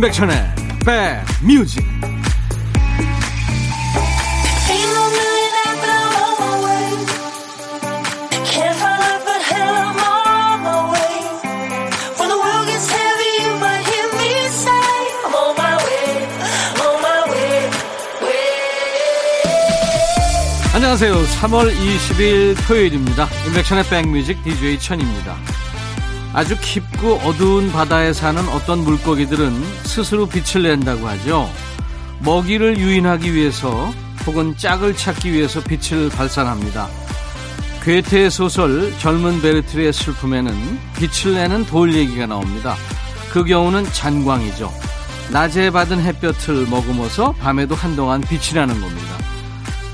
임백천의 백뮤직 안녕하세요. 3월 20일 토요일입니다. 임백천의 백뮤직 DJ 천입니다. 아주 깊고 어두운 바다에 사는 어떤 물고기들은 스스로 빛을 낸다고 하죠. 먹이를 유인하기 위해서 혹은 짝을 찾기 위해서 빛을 발산합니다. 괴테의 소설 젊은 베르트리의 슬픔에는 빛을 내는 돌 얘기가 나옵니다. 그 경우는 잔광이죠. 낮에 받은 햇볕을 머금어서 밤에도 한동안 빛이 나는 겁니다.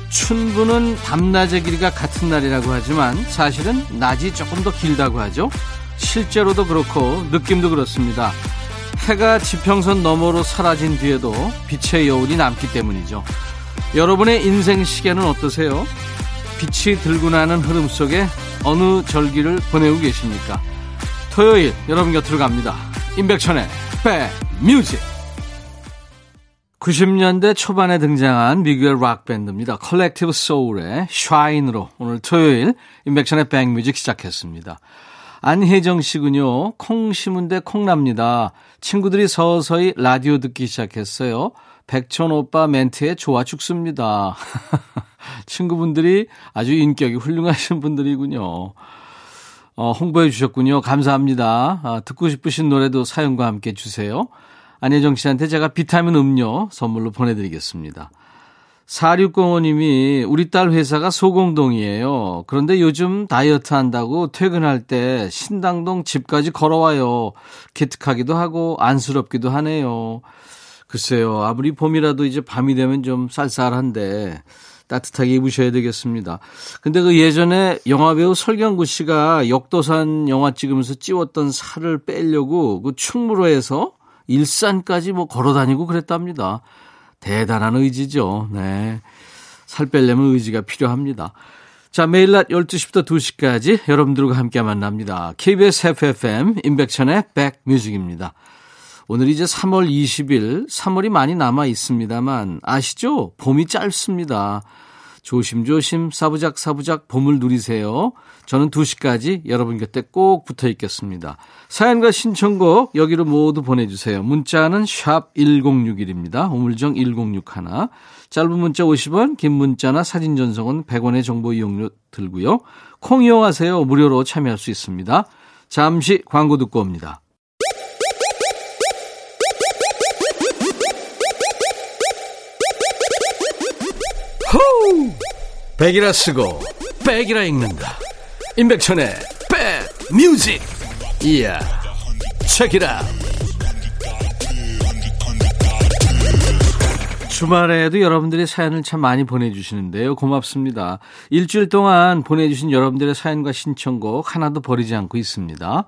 춘부는 밤낮의 길이가 같은 날이라고 하지만 사실은 낮이 조금 더 길다고 하죠. 실제로도 그렇고 느낌도 그렇습니다. 해가 지평선 너머로 사라진 뒤에도 빛의 여운이 남기 때문이죠. 여러분의 인생 시계는 어떠세요? 빛이 들고 나는 흐름 속에 어느 절기를 보내고 계십니까? 토요일 여러분 곁으로 갑니다. 임백천의 백뮤직 90년대 초반에 등장한 미국의 락밴드입니다. 컬렉티브 소울의 Shine으로 오늘 토요일 임백천의 백뮤직 시작했습니다. 안혜정 씨군요. 콩 심은데 콩납니다. 친구들이 서서히 라디오 듣기 시작했어요. 백천 오빠 멘트에 좋아 죽습니다. 친구분들이 아주 인격이 훌륭하신 분들이군요. 어, 홍보해 주셨군요. 감사합니다. 아, 듣고 싶으신 노래도 사연과 함께 주세요. 안혜정 씨한테 제가 비타민 음료 선물로 보내드리겠습니다. 4605님이 우리 딸 회사가 소공동이에요. 그런데 요즘 다이어트 한다고 퇴근할 때 신당동 집까지 걸어와요. 기특하기도 하고 안쓰럽기도 하네요. 글쎄요. 아무리 봄이라도 이제 밤이 되면 좀 쌀쌀한데 따뜻하게 입으셔야 되겠습니다. 근데 그 예전에 영화배우 설경구 씨가 역도산 영화 찍으면서 찌웠던 살을 빼려고 그 충무로에서 일산까지 뭐 걸어 다니고 그랬답니다. 대단한 의지죠. 네. 살 빼려면 의지가 필요합니다. 자, 매일 낮 12시부터 2시까지 여러분들과 함께 만납니다. KBS FFM 인백천의 백뮤직입니다. 오늘 이제 3월 20일, 3월이 많이 남아 있습니다만 아시죠? 봄이 짧습니다. 조심조심 사부작 사부작 봄을 누리세요. 저는 2시까지 여러분 곁에 꼭 붙어 있겠습니다. 사연과 신청곡 여기로 모두 보내주세요. 문자는 샵 1061입니다. 우물정 1061. 짧은 문자 50원, 긴 문자나 사진 전송은 100원의 정보 이용료 들고요. 콩 이용하세요. 무료로 참여할 수 있습니다. 잠시 광고 듣고 옵니다. 백이라 쓰고 백이라 읽는다. 임백천의 백뮤직. 이야. 책이라. 주말에도 여러분들이 사연을 참 많이 보내주시는데요. 고맙습니다. 일주일 동안 보내주신 여러분들의 사연과 신청곡 하나도 버리지 않고 있습니다.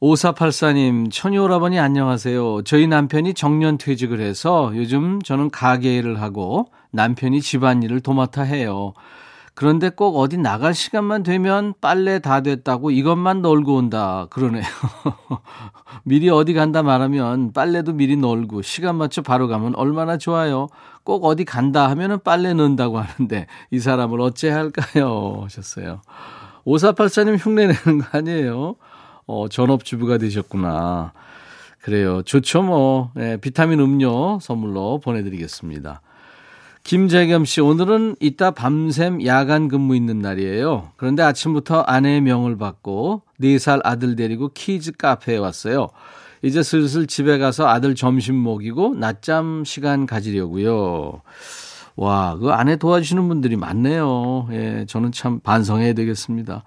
5484님, 천이오라버니 안녕하세요. 저희 남편이 정년 퇴직을 해서 요즘 저는 가게 일을 하고 남편이 집안일을 도맡아 해요. 그런데 꼭 어디 나갈 시간만 되면 빨래 다 됐다고 이것만 널고 온다. 그러네요. 미리 어디 간다 말하면 빨래도 미리 널고 시간 맞춰 바로 가면 얼마나 좋아요. 꼭 어디 간다 하면은 빨래 넣는다고 하는데 이 사람을 어째 할까요? 하셨어요. 5484님 흉내 내는 거 아니에요? 어, 전업주부가 되셨구나. 그래요. 좋죠, 뭐. 네, 비타민 음료 선물로 보내드리겠습니다. 김재겸 씨, 오늘은 이따 밤샘 야간 근무 있는 날이에요. 그런데 아침부터 아내의 명을 받고 4살 아들 데리고 키즈 카페에 왔어요. 이제 슬슬 집에 가서 아들 점심 먹이고 낮잠 시간 가지려고요. 와, 그 아내 도와주시는 분들이 많네요. 예, 저는 참 반성해야 되겠습니다.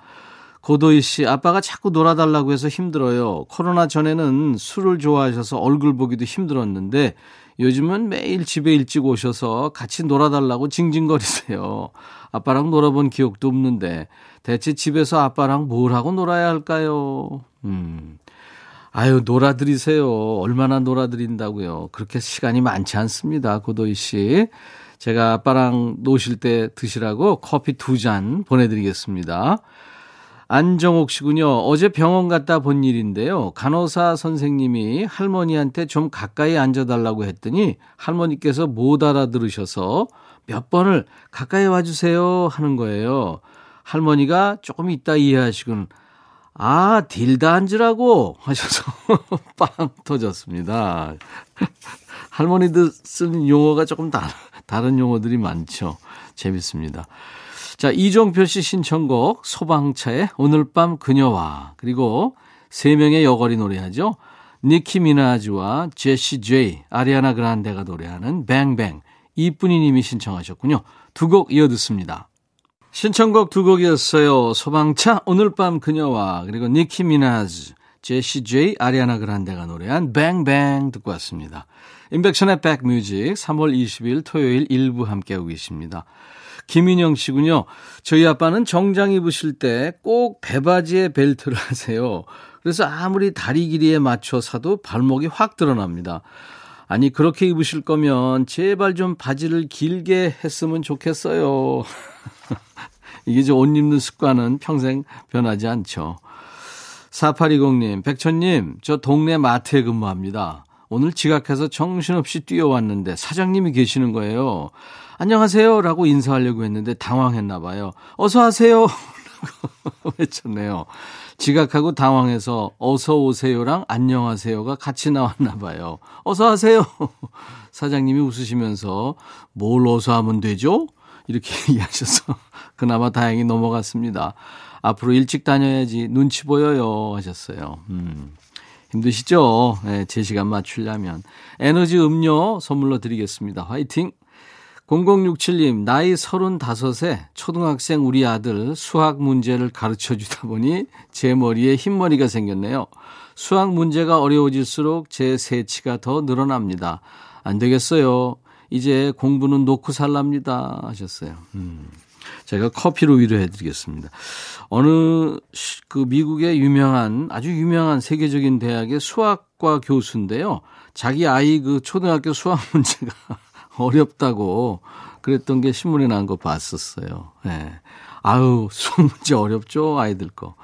고도희 씨, 아빠가 자꾸 놀아달라고 해서 힘들어요. 코로나 전에는 술을 좋아하셔서 얼굴 보기도 힘들었는데 요즘은 매일 집에 일찍 오셔서 같이 놀아달라고 징징거리세요. 아빠랑 놀아본 기억도 없는데 대체 집에서 아빠랑 뭘 하고 놀아야 할까요? 음. 아유, 놀아드리세요. 얼마나 놀아드린다고요. 그렇게 시간이 많지 않습니다. 고도희 씨. 제가 아빠랑 노실 때 드시라고 커피 두 잔 보내드리겠습니다. 안정옥 씨군요. 어제 병원 갔다 본 일인데요. 간호사 선생님이 할머니한테 좀 가까이 앉아달라고 했더니 할머니께서 못 알아들으셔서 몇 번을 가까이 와주세요 하는 거예요. 할머니가 조금 이따 이해하시곤 아, 딜다 앉으라고 하셔서 빵 터졌습니다. 할머니들 쓰는 용어가 조금 다, 다른 용어들이 많죠. 재밌습니다. 자, 이종표 씨 신청곡 소방차의 오늘 밤 그녀와 그리고 세 명의 여걸이 노래하죠. 니키 미나즈와 제시 제이, 아리아나 그란데가 노래하는 뱅뱅 이쁜이 님이 신청하셨군요. 두 곡 이어 듣습니다. 신청곡 두 곡이었어요. 소방차 오늘 밤 그녀와 그리고 니키 미나즈, 제시 제이, 아리아나 그란데가 노래한 뱅뱅 듣고 왔습니다. 인백션의 백뮤직 3월 20일 토요일 일부 함께하고 계십니다. 김인영 씨군요. 저희 아빠는 정장 입으실 때 꼭 배바지에 벨트를 하세요. 그래서 아무리 다리 길이에 맞춰 사도 발목이 확 드러납니다. 아니, 그렇게 입으실 거면 제발 좀 바지를 길게 했으면 좋겠어요. 이게 저옷 입는 습관은 평생 변하지 않죠. 4820님, 백천님, 저 동네 마트에 근무합니다. 오늘 지각해서 정신없이 뛰어왔는데 사장님이 계시는 거예요. 안녕하세요. 라고 인사하려고 했는데 당황했나 봐요. 어서 하세요. 외쳤네요. 지각하고 당황해서 어서 오세요랑 안녕하세요가 같이 나왔나 봐요. 어서 하세요. 사장님이 웃으시면서 뭘 어서 하면 되죠? 이렇게 얘기하셔서 그나마 다행히 넘어갔습니다. 앞으로 일찍 다녀야지 눈치 보여요 하셨어요. 음. 힘드시죠? 네, 제 시간 맞추려면. 에너지 음료 선물로 드리겠습니다. 화이팅! 0067님, 나이 35에 초등학생 우리 아들 수학 문제를 가르쳐 주다 보니 제 머리에 흰머리가 생겼네요. 수학 문제가 어려워질수록 제 세치가 더 늘어납니다. 안 되겠어요. 이제 공부는 놓고 살랍니다. 하셨어요. 음. 제가 커피로 위로해 드리겠습니다. 어느 그 미국의 유명한 아주 유명한 세계적인 대학의 수학과 교수인데요. 자기 아이 그 초등학교 수학 문제가 어렵다고 그랬던 게 신문에 난 거 봤었어요. 예. 네. 아유, 수학 문제 어렵죠? 아이들 거.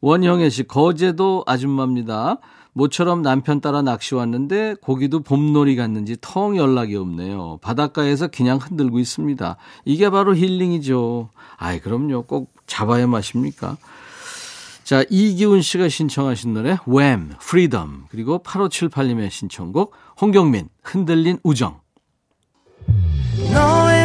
원형애 씨, 거제도 아줌마입니다. 모처럼 남편 따라 낚시 왔는데 고기도 봄놀이 갔는지 텅 연락이 없네요. 바닷가에서 그냥 흔들고 있습니다. 이게 바로 힐링이죠. 아이, 그럼요. 꼭 잡아야 마십니까? 자, 이기훈 씨가 신청하신 노래, Wham, Freedom. 그리고 8578님의 신청곡, 홍경민, 흔들린 우정.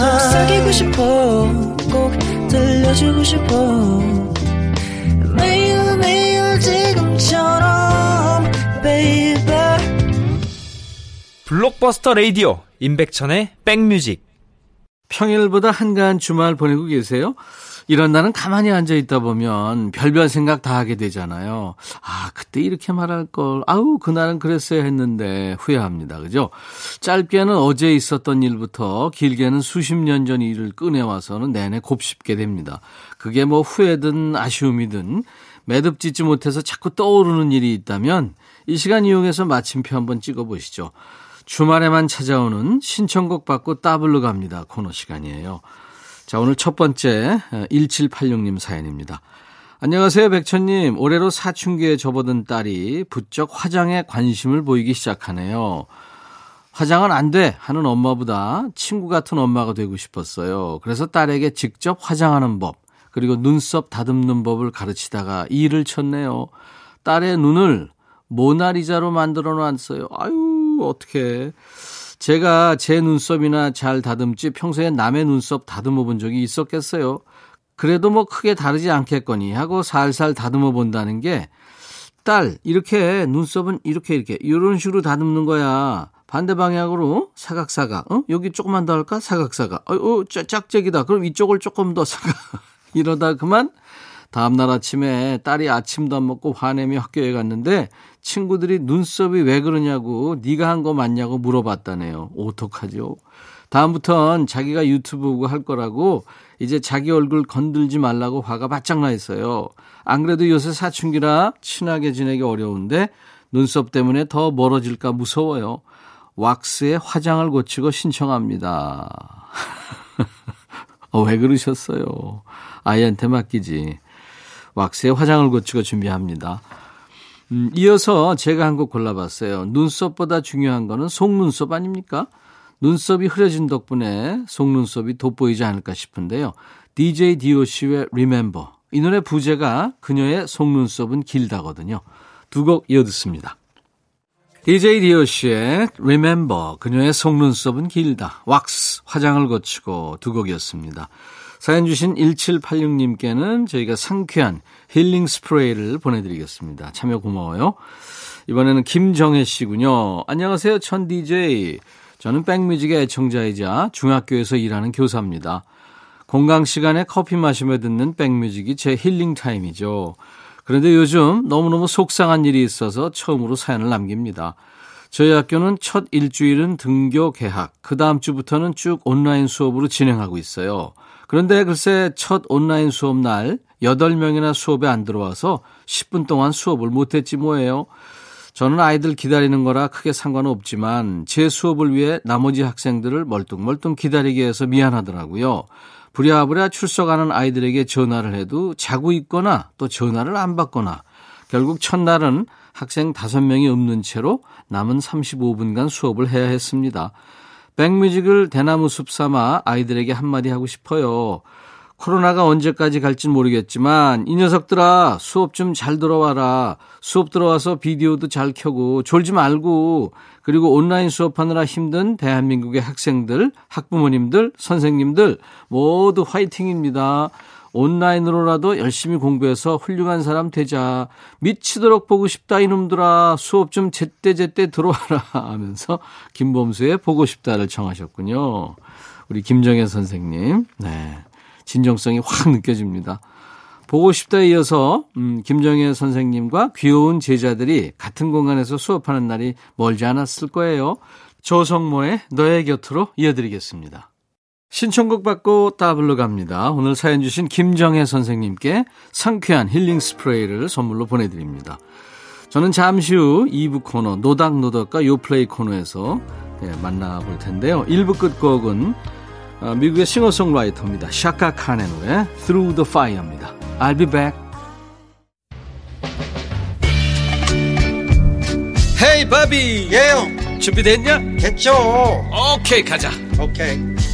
속삭이고 싶어 꼭 들려주고 싶어. 매일 매일 지금처럼 baby. 블록버스터 레이디오 임백천의 백뮤직. 평일보다 한가한 주말 보내고 계세요? 이런 날은 가만히 앉아 있다 보면 별별 생각 다 하게 되잖아요. 아, 그때 이렇게 말할 걸. 아우, 그날은 그랬어야 했는데 후회합니다. 그죠? 짧게는 어제 있었던 일부터 길게는 수십 년 전 일을 꺼내와서는 내내 곱씹게 됩니다. 그게 뭐 후회든 아쉬움이든 매듭 짓지 못해서 자꾸 떠오르는 일이 있다면 이 시간 이용해서 마침표 한번 찍어보시죠. 주말에만 찾아오는 신청곡 받고 따블로 갑니다. 코너 시간이에요. 자, 오늘 첫 번째 1786님 사연입니다. 안녕하세요, 백천님. 올해로 사춘기에 접어든 딸이 부쩍 화장에 관심을 보이기 시작하네요. 화장은 안 돼! 하는 엄마보다 친구 같은 엄마가 되고 싶었어요. 그래서 딸에게 직접 화장하는 법, 그리고 눈썹 다듬는 법을 가르치다가 일을 쳤네요. 딸의 눈을 모나리자로 만들어 놨어요. 아유, 어떡해. 제가 제 눈썹이나 잘 다듬지 평소에 남의 눈썹 다듬어 본 적이 있었겠어요. 그래도 뭐 크게 다르지 않겠거니 하고 살살 다듬어 본다는 게 딸, 이렇게 눈썹은 이렇게 이렇게 이런 식으로 다듬는 거야. 반대 방향으로 사각사각. 어? 여기 조금만 더 할까? 사각사각. 어, 어 짝짝이다. 그럼 이쪽을 조금 더 사각. 이러다 그만 다음날 아침에 딸이 아침도 안 먹고 화내며 학교에 갔는데 친구들이 눈썹이 왜 그러냐고 네가 한 거 맞냐고 물어봤다네요. 어떡하죠? 다음부턴 자기가 유튜브 보고 할 거라고 이제 자기 얼굴 건들지 말라고 화가 바짝 나 있어요. 안 그래도 요새 사춘기라 친하게 지내기 어려운데 눈썹 때문에 더 멀어질까 무서워요. 왁스에 화장을 고치고 신청합니다. 어, 왜 그러셨어요? 아이한테 맡기지. 왁스에 화장을 고치고 준비합니다. 음, 이어서 제가 한 곡 골라봤어요. 눈썹보다 중요한 거는 속눈썹 아닙니까? 눈썹이 흐려진 덕분에 속눈썹이 돋보이지 않을까 싶은데요. DJ DOC의 Remember. 이 노래 부제가 그녀의 속눈썹은 길다거든요. 두 곡 이어 듣습니다. DJ DOC의 Remember. 그녀의 속눈썹은 길다. 왁스. 화장을 거치고 두 곡이었습니다. 사연 주신 1786님께는 저희가 상쾌한 힐링 스프레이를 보내드리겠습니다. 참여 고마워요. 이번에는 김정혜 씨군요. 안녕하세요. 천 DJ. 저는 백뮤직의 애청자이자 중학교에서 일하는 교사입니다. 공강 시간에 커피 마시며 듣는 백뮤직이 제 힐링 타임이죠. 그런데 요즘 너무너무 속상한 일이 있어서 처음으로 사연을 남깁니다. 저희 학교는 첫 일주일은 등교 개학, 그 다음 주부터는 쭉 온라인 수업으로 진행하고 있어요. 그런데 글쎄 첫 온라인 수업 날 8명이나 수업에 안 들어와서 10분 동안 수업을 못했지 뭐예요. 저는 아이들 기다리는 거라 크게 상관은 없지만 제 수업을 위해 나머지 학생들을 멀뚱멀뚱 기다리게 해서 미안하더라고요. 부랴부랴 출석하는 아이들에게 전화를 해도 자고 있거나 또 전화를 안 받거나 결국 첫날은 학생 5명이 없는 채로 남은 35분간 수업을 해야 했습니다. 백뮤직을 대나무 숲 삼아 아이들에게 한마디 하고 싶어요. 코로나가 언제까지 갈진 모르겠지만 이 녀석들아 수업 좀 잘 들어와라. 수업 들어와서 비디오도 잘 켜고 졸지 말고 그리고 온라인 수업하느라 힘든 대한민국의 학생들, 학부모님들, 선생님들 모두 화이팅입니다. 온라인으로라도 열심히 공부해서 훌륭한 사람 되자. 미치도록 보고 싶다 이놈들아. 수업 좀 제때제때 들어와라 하면서 김범수의 보고 싶다를 청하셨군요. 우리 김정혜 선생님. 네. 진정성이 확 느껴집니다. 보고 싶다에 이어서 음, 김정혜 선생님과 귀여운 제자들이 같은 공간에서 수업하는 날이 멀지 않았을 거예요. 조성모의 너의 곁으로 이어드리겠습니다. 신청곡 받고 따블로 갑니다. 오늘 사연 주신 김정혜 선생님께 상쾌한 힐링 스프레이를 선물로 보내드립니다. 저는 잠시 후 2부 코너 노닥노덕과 요플레이 코너에서 네, 만나볼 텐데요. 1부 끝곡은 어, 미국의 싱어송라이터입니다. 샤카 칸의 노래 Through the Fire입니다. I'll be back. 헤이 바비 예영 준비됐냐? 됐죠 오케이 가자 오케이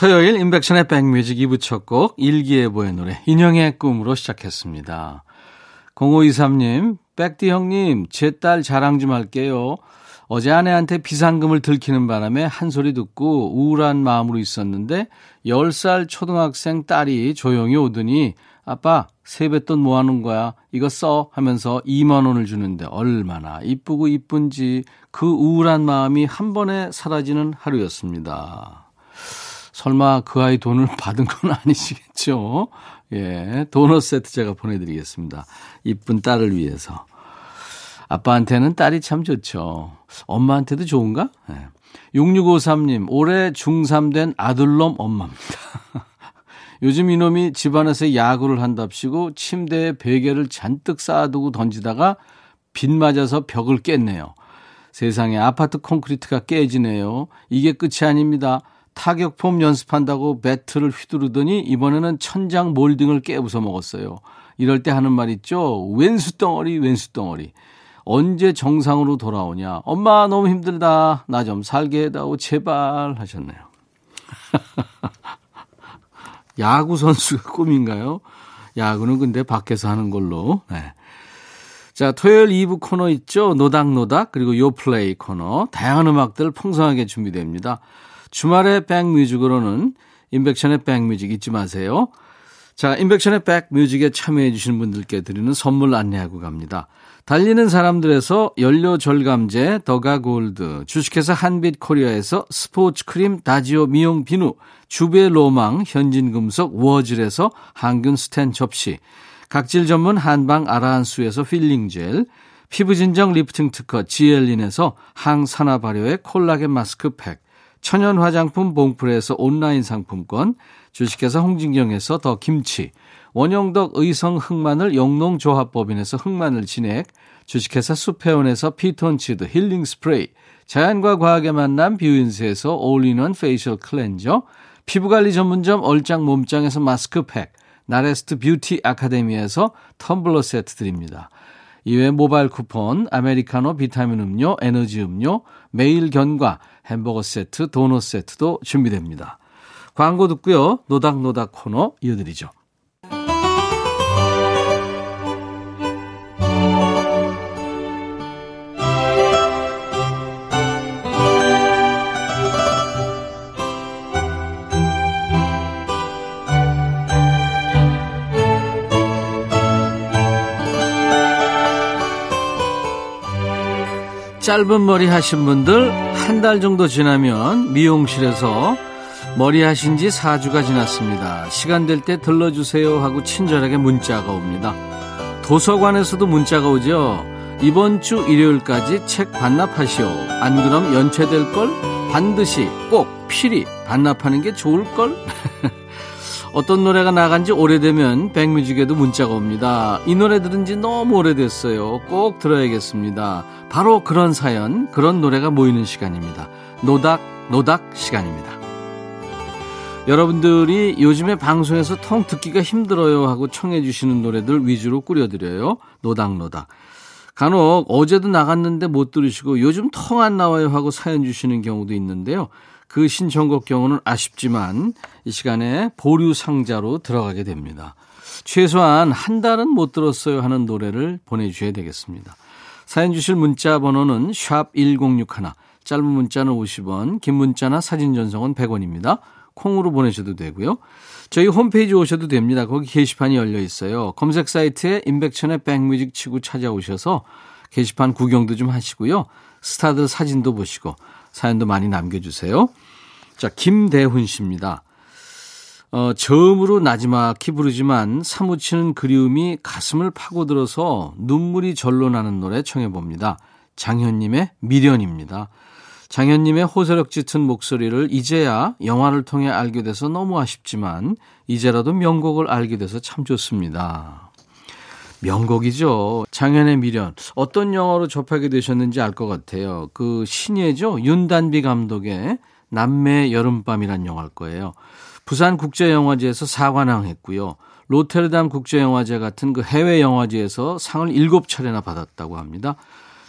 토요일 인백션의 백뮤직 2부 첫 곡 일기예보의 노래 인형의 꿈으로 시작했습니다. 0523님 백디 형님 제 딸 자랑 좀 할게요. 어제 아내한테 비상금을 들키는 바람에 한 소리 듣고 우울한 마음으로 있었는데 10살 초등학생 딸이 조용히 오더니 아빠 세뱃돈 모아놓은 거야 이거 써 하면서 2만 원을 주는데 얼마나 이쁘고 이쁜지 그 우울한 마음이 한 번에 사라지는 하루였습니다. 설마 그 아이 돈을 받은 건 아니시겠죠? 예, 도넛 세트 제가 보내드리겠습니다. 이쁜 딸을 위해서. 아빠한테는 딸이 참 좋죠. 엄마한테도 좋은가? 네. 6653님, 올해 중3 된 아들놈 엄마입니다. 요즘 이놈이 집안에서 야구를 한답시고 침대에 베개를 잔뜩 쌓아두고 던지다가 빗 맞아서 벽을 깼네요. 세상에 아파트 콘크리트가 깨지네요. 이게 끝이 아닙니다. 타격폼 연습한다고 배트를 휘두르더니 이번에는 천장 몰딩을 깨부숴 먹었어요. 이럴 때 하는 말 있죠? 왼수 덩어리, 왼수 덩어리. 언제 정상으로 돌아오냐? 엄마 너무 힘들다. 나 좀 살게 해다오 제발 하셨네요. 야구 선수가 꿈인가요? 야구는 근데 밖에서 하는 걸로. 네. 자, 토요일 2부 코너 있죠? 노닥노닥, 그리고 요플레이 코너. 다양한 음악들 풍성하게 준비됩니다. 주말에 백뮤직으로는 임백천의 백뮤직 잊지 마세요. 자, 임백천의 백뮤직에 참여해 주시는 분들께 드리는 선물 안내하고 갑니다. 달리는 사람들에서 연료 절감제 더가 골드, 주식회사 한빛 코리아에서 스포츠 크림 다지오 미용 비누, 주베 로망 현진금속 워즐에서 항균 스텐 접시, 각질 전문 한방 아라한수에서 필링 젤, 피부 진정 리프팅 특허 지엘린에서 항산화 발효의 콜라겐 마스크팩, 천연 화장품 봉프레에서 온라인 상품권, 주식회사 홍진경에서 더 김치, 원형덕 의성 흑마늘 영농조합법인에서 흑마늘 진액, 주식회사 수페온에서 피톤치드 힐링 스프레이, 자연과 과학의 만남 뷰인스에서 올인원 페이셜 클렌저, 피부관리 전문점 얼짱 몸짱에서 마스크팩, 나레스트 뷰티 아카데미에서 텀블러 세트 드립니다. 이외 모바일 쿠폰, 아메리카노 비타민 음료, 에너지 음료, 매일 견과, 햄버거 세트, 도넛 세트도 준비됩니다. 광고 듣고요. 노닥노닥 코너 이어드리죠. 짧은 머리 하신 분들 한 달 정도 지나면 미용실에서 머리 하신 지 4주가 지났습니다. 시간 될 때 들러주세요 하고 친절하게 문자가 옵니다. 도서관에서도 문자가 오죠. 이번 주 일요일까지 책 반납하시오. 안 그럼 연체될 걸? 반드시 꼭 필히 반납하는 게 좋을 걸? 어떤 노래가 나간 지 오래되면 백뮤직에도 문자가 옵니다. 이 노래 들은 지 너무 오래됐어요. 꼭 들어야겠습니다. 바로 그런 사연, 그런 노래가 모이는 시간입니다. 노닥, 노닥 시간입니다. 여러분들이 요즘에 방송에서 통 듣기가 힘들어요 하고 청해 주시는 노래들 위주로 꾸려드려요. 노닥노닥. 간혹 어제도 나갔는데 못 들으시고 요즘 통 안 나와요 하고 사연 주시는 경우도 있는데요. 그 신청곡 경우는 아쉽지만 이 시간에 보류 상자로 들어가게 됩니다. 최소한 한 달은 못 들었어요 하는 노래를 보내주셔야 되겠습니다. 사연 주실 문자 번호는 샵 1061, 짧은 문자는 50원, 긴 문자나 사진 전송은 100원입니다. 콩으로 보내셔도 되고요. 저희 홈페이지 오셔도 됩니다. 거기 게시판이 열려 있어요. 검색 사이트에 임백천의 백뮤직 치고 찾아오셔서 게시판 구경도 좀 하시고요. 스타들 사진도 보시고 사연도 많이 남겨주세요. 자, 김대훈 씨입니다. 어, 저음으로 나지막히 부르지만 사무치는 그리움이 가슴을 파고들어서 눈물이 절로 나는 노래 청해봅니다. 장현님의 미련입니다. 장현님의 호소력 짙은 목소리를 이제야 영화를 통해 알게 돼서 너무 아쉽지만 이제라도 명곡을 알게 돼서 참 좋습니다. 명곡이죠. 장현의 미련. 어떤 영화로 접하게 되셨는지 알 것 같아요. 그 신예죠. 윤단비 감독의 남매 여름밤이란 영화일 거예요. 부산 국제영화제에서 사관왕 했고요. 로테르담 국제영화제 같은 그 해외 영화제에서 상을 7차례나 받았다고 합니다.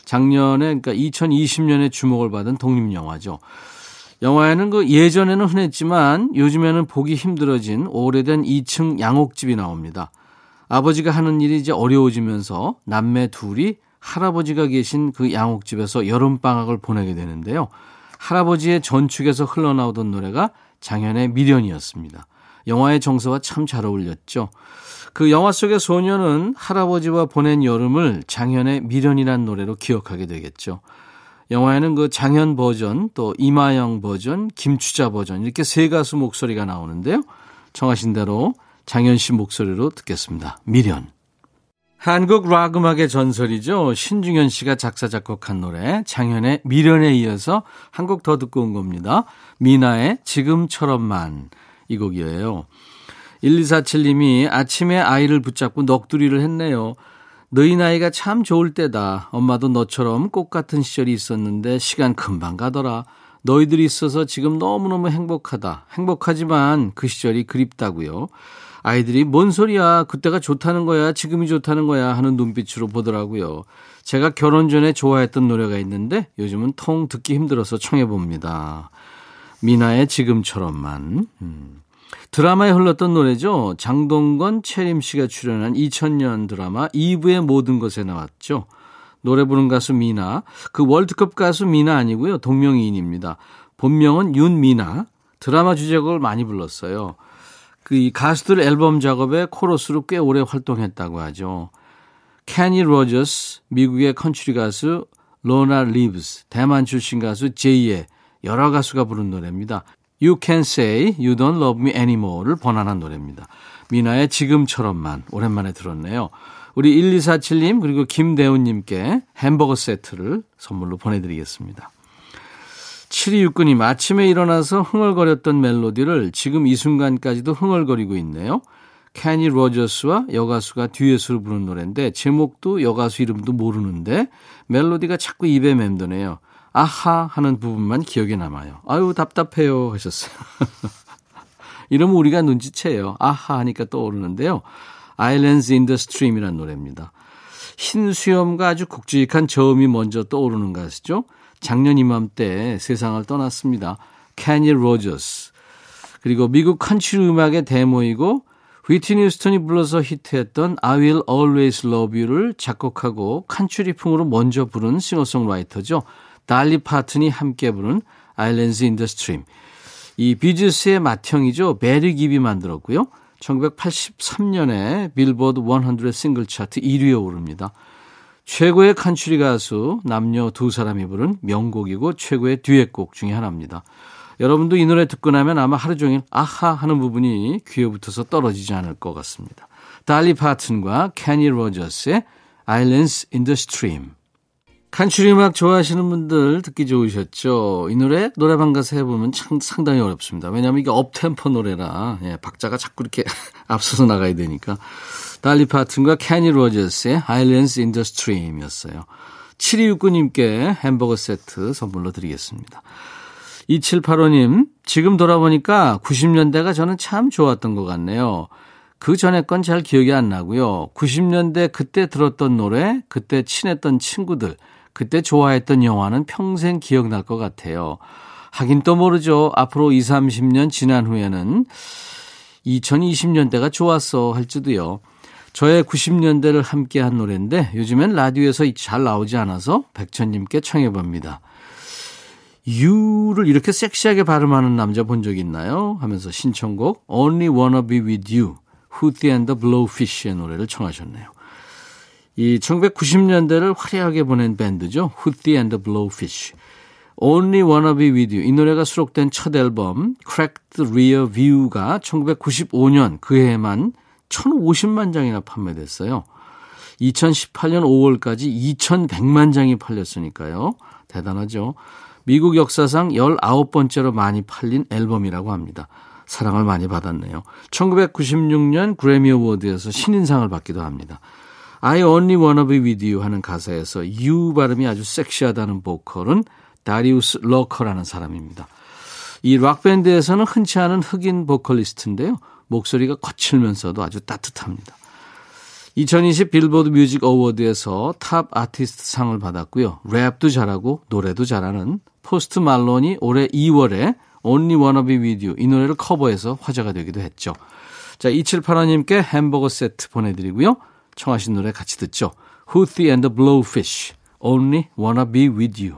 작년에 그러니까 2020년에 주목을 받은 독립 영화죠. 영화에는 그 예전에는 흔했지만 요즘에는 보기 힘들어진 오래된 2층 양옥집이 나옵니다. 아버지가 하는 일이 이제 어려워지면서 남매 둘이 할아버지가 계신 그 양옥집에서 여름방학을 보내게 되는데요. 할아버지의 전축에서 흘러나오던 노래가 장현의 미련이었습니다. 영화의 정서와 참 잘 어울렸죠. 그 영화 속의 소녀는 할아버지와 보낸 여름을 장현의 미련이란 노래로 기억하게 되겠죠. 영화에는 그 장현 버전, 또 이마영 버전, 김추자 버전 이렇게 세 가수 목소리가 나오는데요. 청하신 대로 장현 씨 목소리로 듣겠습니다. 미련. 한국 락 음악의 전설이죠. 신중현 씨가 작사 작곡한 노래 장현의 미련에 이어서 한 곡 더 듣고 온 겁니다. 미나의 지금처럼만 이 곡이에요. 1247님이 아침에 아이를 붙잡고 넋두리를 했네요. 너희 나이가 참 좋을 때다. 엄마도 너처럼 꽃 같은 시절이 있었는데 시간 금방 가더라. 너희들이 있어서 지금 너무너무 행복하다. 행복하지만 그 시절이 그립다고요. 아이들이 뭔 소리야. 그때가 좋다는 거야. 지금이 좋다는 거야. 하는 눈빛으로 보더라고요. 제가 결혼 전에 좋아했던 노래가 있는데 요즘은 통 듣기 힘들어서 청해 봅니다. 미나의 지금처럼만. 음. 드라마에 흘렀던 노래죠. 장동건, 채림 씨가 출연한 2000년 드라마 이브의 모든 것에 나왔죠. 노래 부른 가수 미나. 그 월드컵 가수 미나 아니고요. 동명이인입니다. 본명은 윤미나. 드라마 주제곡을 많이 불렀어요. 그 가수들 앨범 작업에 코러스로 꽤 오래 활동했다고 하죠. 캐니 로저스, 미국의 컨츄리 가수 로나 리브스, 대만 출신 가수 제이의 여러 가수가 부른 노래입니다. You Can Say You Don't Love Me Anymore를 번안한 노래입니다. 미나의 지금처럼만 오랜만에 들었네요. 우리 1247님 그리고 김대훈님께 햄버거 세트를 선물로 보내드리겠습니다. 7269님 아침에 일어나서 흥얼거렸던 멜로디를 지금 이 순간까지도 흥얼거리고 있네요. 캐니 로저스와 여가수가 듀엣으로 부른 노래인데 제목도 여가수 이름도 모르는데 멜로디가 자꾸 입에 맴도네요. 아하 하는 부분만 기억에 남아요. 아유 답답해요 하셨어요. 이러면 우리가 눈치채요. 아하 하니까 떠오르는데요. Islands in the Stream이라는 노래입니다. 흰 수염과 아주 굵직한 저음이 먼저 떠오르는 가수죠. 작년 이맘때 세상을 떠났습니다. 캐니 로저스. 그리고 미국 컨츄리 음악의 대모이고 휘트니 휴스턴이 불러서 히트했던 I Will Always Love You를 작곡하고 컨츄리풍으로 먼저 부른 싱어송라이터죠. 달리 파튼이 함께 부른 Islands in the Stream. 비지스의 맏형이죠. 베리 깁이 만들었고요. 1983년에 빌보드 100 싱글 차트 1위에 오릅니다. 최고의 칸츄리 가수 남녀 두 사람이 부른 명곡이고 최고의 듀엣곡 중의 하나입니다. 여러분도 이 노래 듣고 나면 아마 하루 종일 아하 하는 부분이 귀에 붙어서 떨어지지 않을 것 같습니다. 달리 파튼과 캐니 로저스의 Islands in the Stream. 칸츄리 음악 좋아하시는 분들 듣기 좋으셨죠? 이 노래 노래방 가서 해보면 참 상당히 어렵습니다. 왜냐하면 이게 업템포 노래라 예, 박자가 자꾸 이렇게 앞서서 나가야 되니까. 달리 파튼과 캐니 로저스의 Islands in the Stream이었어요. 7269님께 햄버거 세트 선물로 드리겠습니다. 2785님, 지금 돌아보니까 90년대가 저는 참 좋았던 것 같네요. 그 전에 건 잘 기억이 안 나고요. 90년대 그때 들었던 노래, 그때 친했던 친구들, 그때 좋아했던 영화는 평생 기억날 것 같아요. 하긴 또 모르죠. 앞으로 20, 30년 지난 후에는 2020년대가 좋았어 할지도요. 저의 90년대를 함께 한 노래인데 요즘엔 라디오에서 잘 나오지 않아서 백천님께 청해봅니다. 유를 이렇게 섹시하게 발음하는 남자 본 적 있나요? 하면서 신청곡 Only Wanna Be With You, Hootie and the Blowfish의 노래를 청하셨네요. 이 1990년대를 화려하게 보낸 밴드죠. Hootie and the Blowfish. Only Wanna Be With You. 이 노래가 수록된 첫 앨범 Cracked Rear View가 1995년 그 해에만 1,050만 장이나 판매됐어요. 2018년 5월까지 2,100만 장이 팔렸으니까요. 대단하죠. 미국 역사상 19번째로 많이 팔린 앨범이라고 합니다. 사랑을 많이 받았네요. 1996년 그래미 어워드에서 신인상을 받기도 합니다. I only wanna be with you 하는 가사에서 you 발음이 아주 섹시하다는 보컬은 다리우스 러커라는 사람입니다. 이 락밴드에서는 흔치 않은 흑인 보컬리스트인데요. 목소리가 거칠면서도 아주 따뜻합니다. 2020 빌보드 뮤직 어워드에서 탑 아티스트 상을 받았고요. 랩도 잘하고 노래도 잘하는 포스트 말론이 올해 2월에 Only Wanna Be With You 이 노래를 커버해서 화제가 되기도 했죠. 자, 2785님께 햄버거 세트 보내드리고요. 청하신 노래 같이 듣죠. Hootie and the Blowfish, Only Wanna Be With You.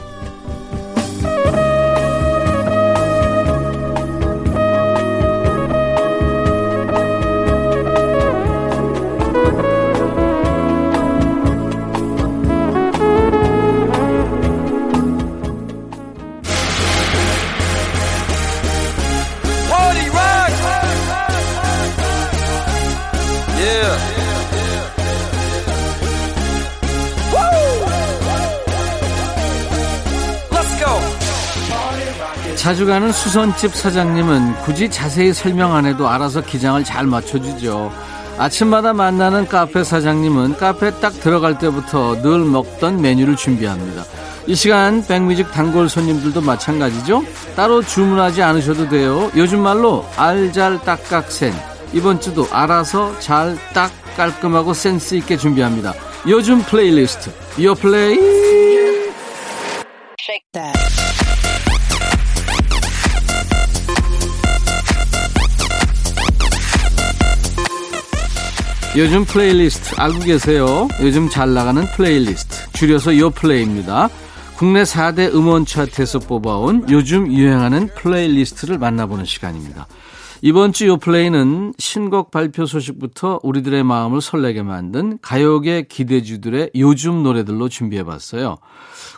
자주 가는 수선집 사장님은 굳이 자세히 설명 안 해도 알아서 기장을 잘 맞춰주죠. 아침마다 만나는 카페 사장님은 카페 딱 들어갈 때부터 늘 먹던 메뉴를 준비합니다. 이 시간 백뮤직 단골 손님들도 마찬가지죠? 따로 주문하지 않으셔도 돼요. 요즘 말로 알잘딱깔센. 이번 주도 알아서 잘 딱 깔끔하고 센스 있게 준비합니다. 요즘 플레이리스트. 이어 플레이. 요즘 플레이리스트 알고 계세요? 요즘 잘 나가는 플레이리스트. 줄여서 요플레이입니다. 국내 4대 음원 차트에서 뽑아온 요즘 유행하는 플레이리스트를 만나보는 시간입니다. 이번 주 요플레이는 신곡 발표 소식부터 우리들의 마음을 설레게 만든 가요계 기대주들의 요즘 노래들로 준비해봤어요.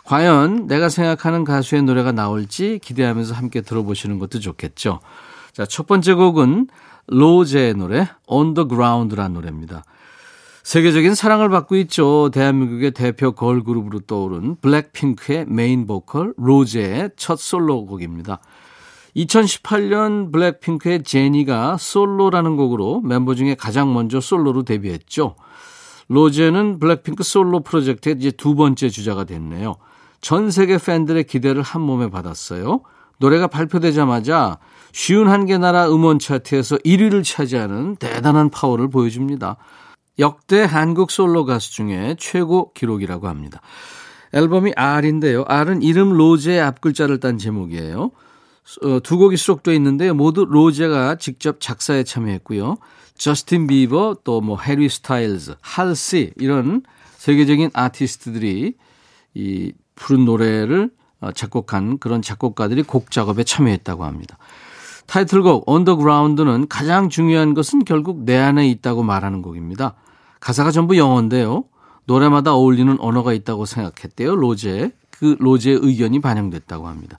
과연 내가 생각하는 가수의 노래가 나올지 기대하면서 함께 들어보시는 것도 좋겠죠. 자, 첫 번째 곡은 로제의 노래 On the Ground라는 노래입니다. 세계적인 사랑을 받고 있죠. 대한민국의 대표 걸그룹으로 떠오른 블랙핑크의 메인 보컬 로제의 첫 솔로곡입니다. 2018년 블랙핑크의 제니가 솔로라는 곡으로 멤버 중에 가장 먼저 솔로로 데뷔했죠. 로제는 블랙핑크 솔로 프로젝트의 이제 두 번째 주자가 됐네요. 전 세계 팬들의 기대를 한 몸에 받았어요. 노래가 발표되자마자 쉰한 개 나라 음원 차트에서 1위를 차지하는 대단한 파워를 보여줍니다. 역대 한국 솔로 가수 중에 최고 기록이라고 합니다. 앨범이 R인데요. R은 이름 로제의 앞글자를 딴 제목이에요. 어, 두 곡이 수록되어 있는데요. 모두 로제가 직접 작사에 참여했고요. 저스틴 비버, 또 뭐 해리 스타일즈, 할시 이런 세계적인 아티스트들이 이 부른 노래를 어, 작곡한 그런 작곡가들이 곡 작업에 참여했다고 합니다. 타이틀곡 On the Ground는 가장 중요한 것은 결국 내 안에 있다고 말하는 곡입니다. 가사가 전부 영어인데요. 노래마다 어울리는 언어가 있다고 생각했대요. 로제. 그 로제의 의견이 반영됐다고 합니다.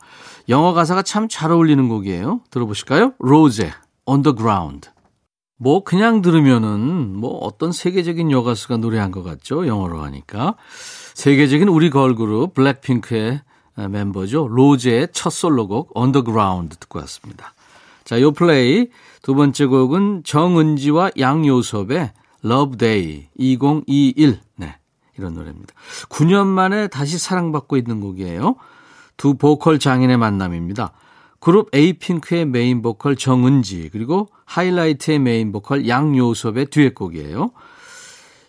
영어 가사가 참 잘 어울리는 곡이에요. 들어보실까요? 로제, On the Ground. 뭐 그냥 들으면은 뭐 어떤 세계적인 여가수가 노래한 것 같죠. 영어로 하니까. 세계적인 우리 걸그룹 블랙핑크의 멤버죠. 로제의 첫 솔로곡 On the Ground 듣고 왔습니다. 자, 요 플레이 두 번째 곡은 정은지와 양요섭의 Love Day 2021. 네. 이런 노래입니다. 9년 만에 다시 사랑받고 있는 곡이에요. 두 보컬 장인의 만남입니다. 그룹 에이핑크의 메인 보컬 정은지 그리고 하이라이트의 메인 보컬 양요섭의 듀엣곡이에요.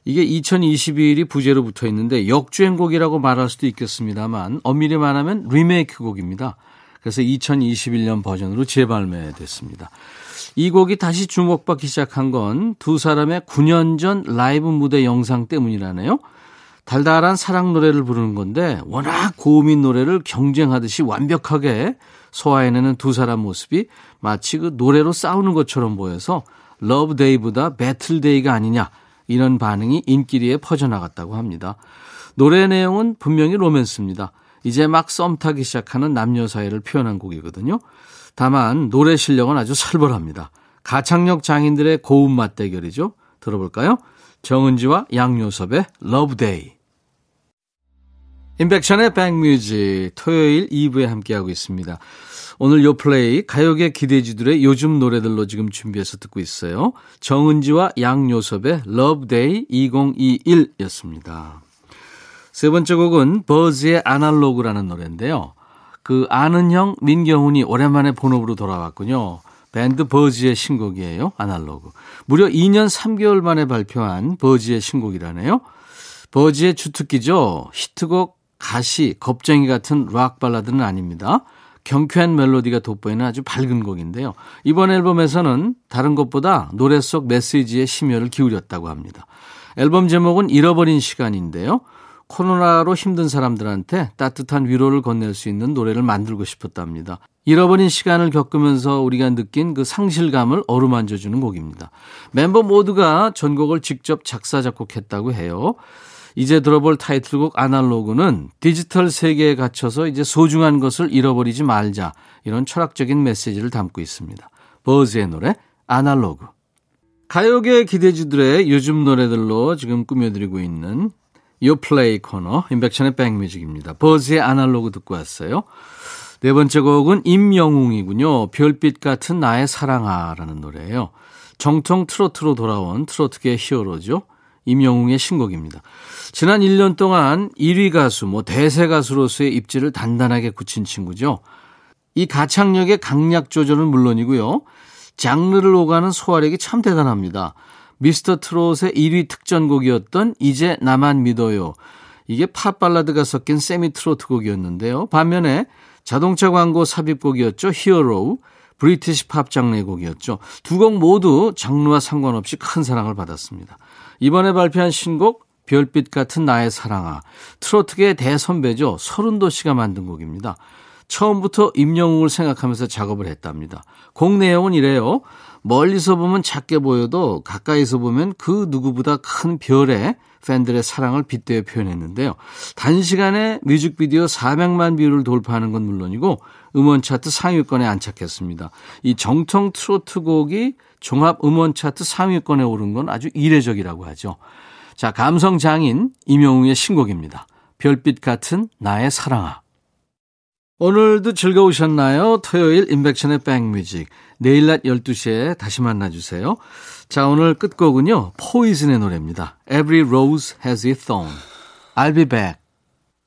이게 2022일이 부제로 붙어 있는데 역주행곡이라고 말할 수도 있겠습니다만 엄밀히 말하면 리메이크 곡입니다. 그래서 2021년 버전으로 재발매됐습니다. 이 곡이 다시 주목받기 시작한 건 두 사람의 9년 전 라이브 무대 영상 때문이라네요. 달달한 사랑 노래를 부르는 건데 워낙 고음인 노래를 경쟁하듯이 완벽하게 소화해내는 두 사람 모습이 마치 그 노래로 싸우는 것처럼 보여서 Love Day보다 Battle Day가 아니냐 이런 반응이 인기리에 퍼져나갔다고 합니다. 노래 내용은 분명히 로맨스입니다. 이제 막 썸 타기 시작하는 남녀 사이를 표현한 곡이거든요. 다만 노래 실력은 아주 살벌합니다. 가창력 장인들의 고음 맞대결이죠. 들어볼까요? 정은지와 양요섭의 Love Day. 인백션의 백뮤직 토요일 2부에 함께하고 있습니다. 오늘 요 플레이 가요계 기대주들의 요즘 노래들로 지금 준비해서 듣고 있어요. 정은지와 양요섭의 Love Day 2021였습니다. 세 번째 곡은 버즈의 아날로그라는 노래인데요. 그 아는 형 민경훈이 오랜만에 본업으로 돌아왔군요. 밴드 버즈의 신곡이에요. 아날로그. 무려 2년 3개월 만에 발표한 버즈의 신곡이라네요. 버즈의 주특기죠. 히트곡, 가시, 겁쟁이 같은 락 발라드는 아닙니다. 경쾌한 멜로디가 돋보이는 아주 밝은 곡인데요. 이번 앨범에서는 다른 것보다 노래 속 메시지에 심혈을 기울였다고 합니다. 앨범 제목은 잃어버린 시간인데요. 코로나로 힘든 사람들한테 따뜻한 위로를 건넬 수 있는 노래를 만들고 싶었답니다. 잃어버린 시간을 겪으면서 우리가 느낀 그 상실감을 어루만져주는 곡입니다. 멤버 모두가 전곡을 직접 작사, 작곡했다고 해요. 이제 들어볼 타이틀곡 아날로그는 디지털 세계에 갇혀서 이제 소중한 것을 잃어버리지 말자. 이런 철학적인 메시지를 담고 있습니다. 버즈의 노래 아날로그. 가요계 기대주들의 요즘 노래들로 지금 꾸며드리고 있는 요플레이 코너 인백션의 백뮤직입니다. 버즈의 아날로그 듣고 왔어요. 네 번째 곡은 임영웅이군요. 별빛 같은 나의 사랑아라는 노래예요. 정통 트로트로 돌아온 트로트계 히어로죠. 임영웅의 신곡입니다. 지난 1년 동안 1위 가수, 뭐 대세 가수로서의 입지를 단단하게 굳힌 친구죠. 이 가창력의 강약 조절은 물론이고요. 장르를 오가는 소화력이 참 대단합니다. 미스터 트롯의 1위 특전곡이었던 이제 나만 믿어요. 이게 팝 발라드가 섞인 세미 트로트 곡이었는데요. 반면에 자동차 광고 삽입곡이었죠. Hero. British pop 장르의 곡이었죠. 두 곡 모두 장르와 상관없이 큰 사랑을 받았습니다. 이번에 발표한 신곡 별빛 같은 나의 사랑아. 트로트계의 대선배죠. 설운도 씨가 만든 곡입니다. 처음부터 임영웅을 생각하면서 작업을 했답니다. 곡 내용은 이래요. 멀리서 보면 작게 보여도 가까이서 보면 그 누구보다 큰 별에 팬들의 사랑을 빗대어 표현했는데요. 단시간에 뮤직비디오 400만 뷰를 돌파하는 건 물론이고 음원 차트 상위권에 안착했습니다. 이 정통 트로트 곡이 종합 음원 차트 상위권에 오른 건 아주 이례적이라고 하죠. 자, 감성 장인 임영웅의 신곡입니다. 별빛 같은 나의 사랑아. 오늘도 즐거우셨나요? 토요일 인백션의 백뮤직. 내일 낮 12시에 다시 만나주세요. 자, 오늘 끝곡은요. 포이즌의 노래입니다. Every rose has its thorn. I'll be back.